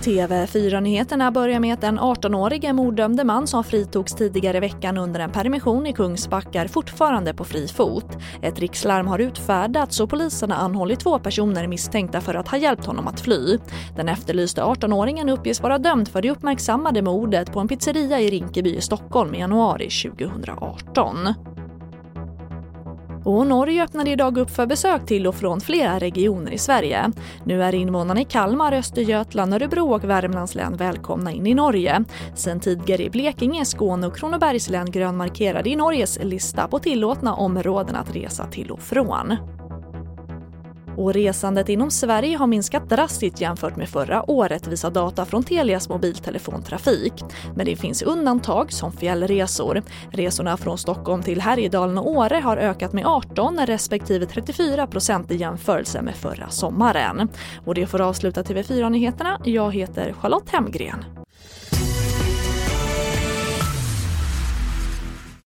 TV4-nyheterna börjar med att den 18-årige morddömde man som fritogs tidigare i veckan under en permission i Kungsbacka är fortfarande på fri fot. Ett rikslarm har utfärdats och polisen har anhållit två personer misstänkta för att ha hjälpt honom att fly. Den efterlyste 18-åringen uppges vara dömd för det uppmärksammade mordet på en pizzeria i Rinkeby i Stockholm i januari 2018. Och Norge öppnade idag upp för besök till och från flera regioner i Sverige. Nu är invånarna i Kalmar, Östergötland, Örebro och Värmlands län välkomna in i Norge. Sen tidigare i Blekinge, Skåne och Kronobergs län grönmarkerade i Norges lista på tillåtna områden att resa till och från. Och resandet inom Sverige har minskat drastiskt jämfört med förra året visar data från Telias mobiltelefontrafik. Men det finns undantag som fjällresor. Resorna från Stockholm till Härjedalen och Åre har ökat med 18 respektive 34 procent i jämförelse med förra sommaren. Och det får avsluta TV4-nyheterna. Jag heter Charlotte Hemgren.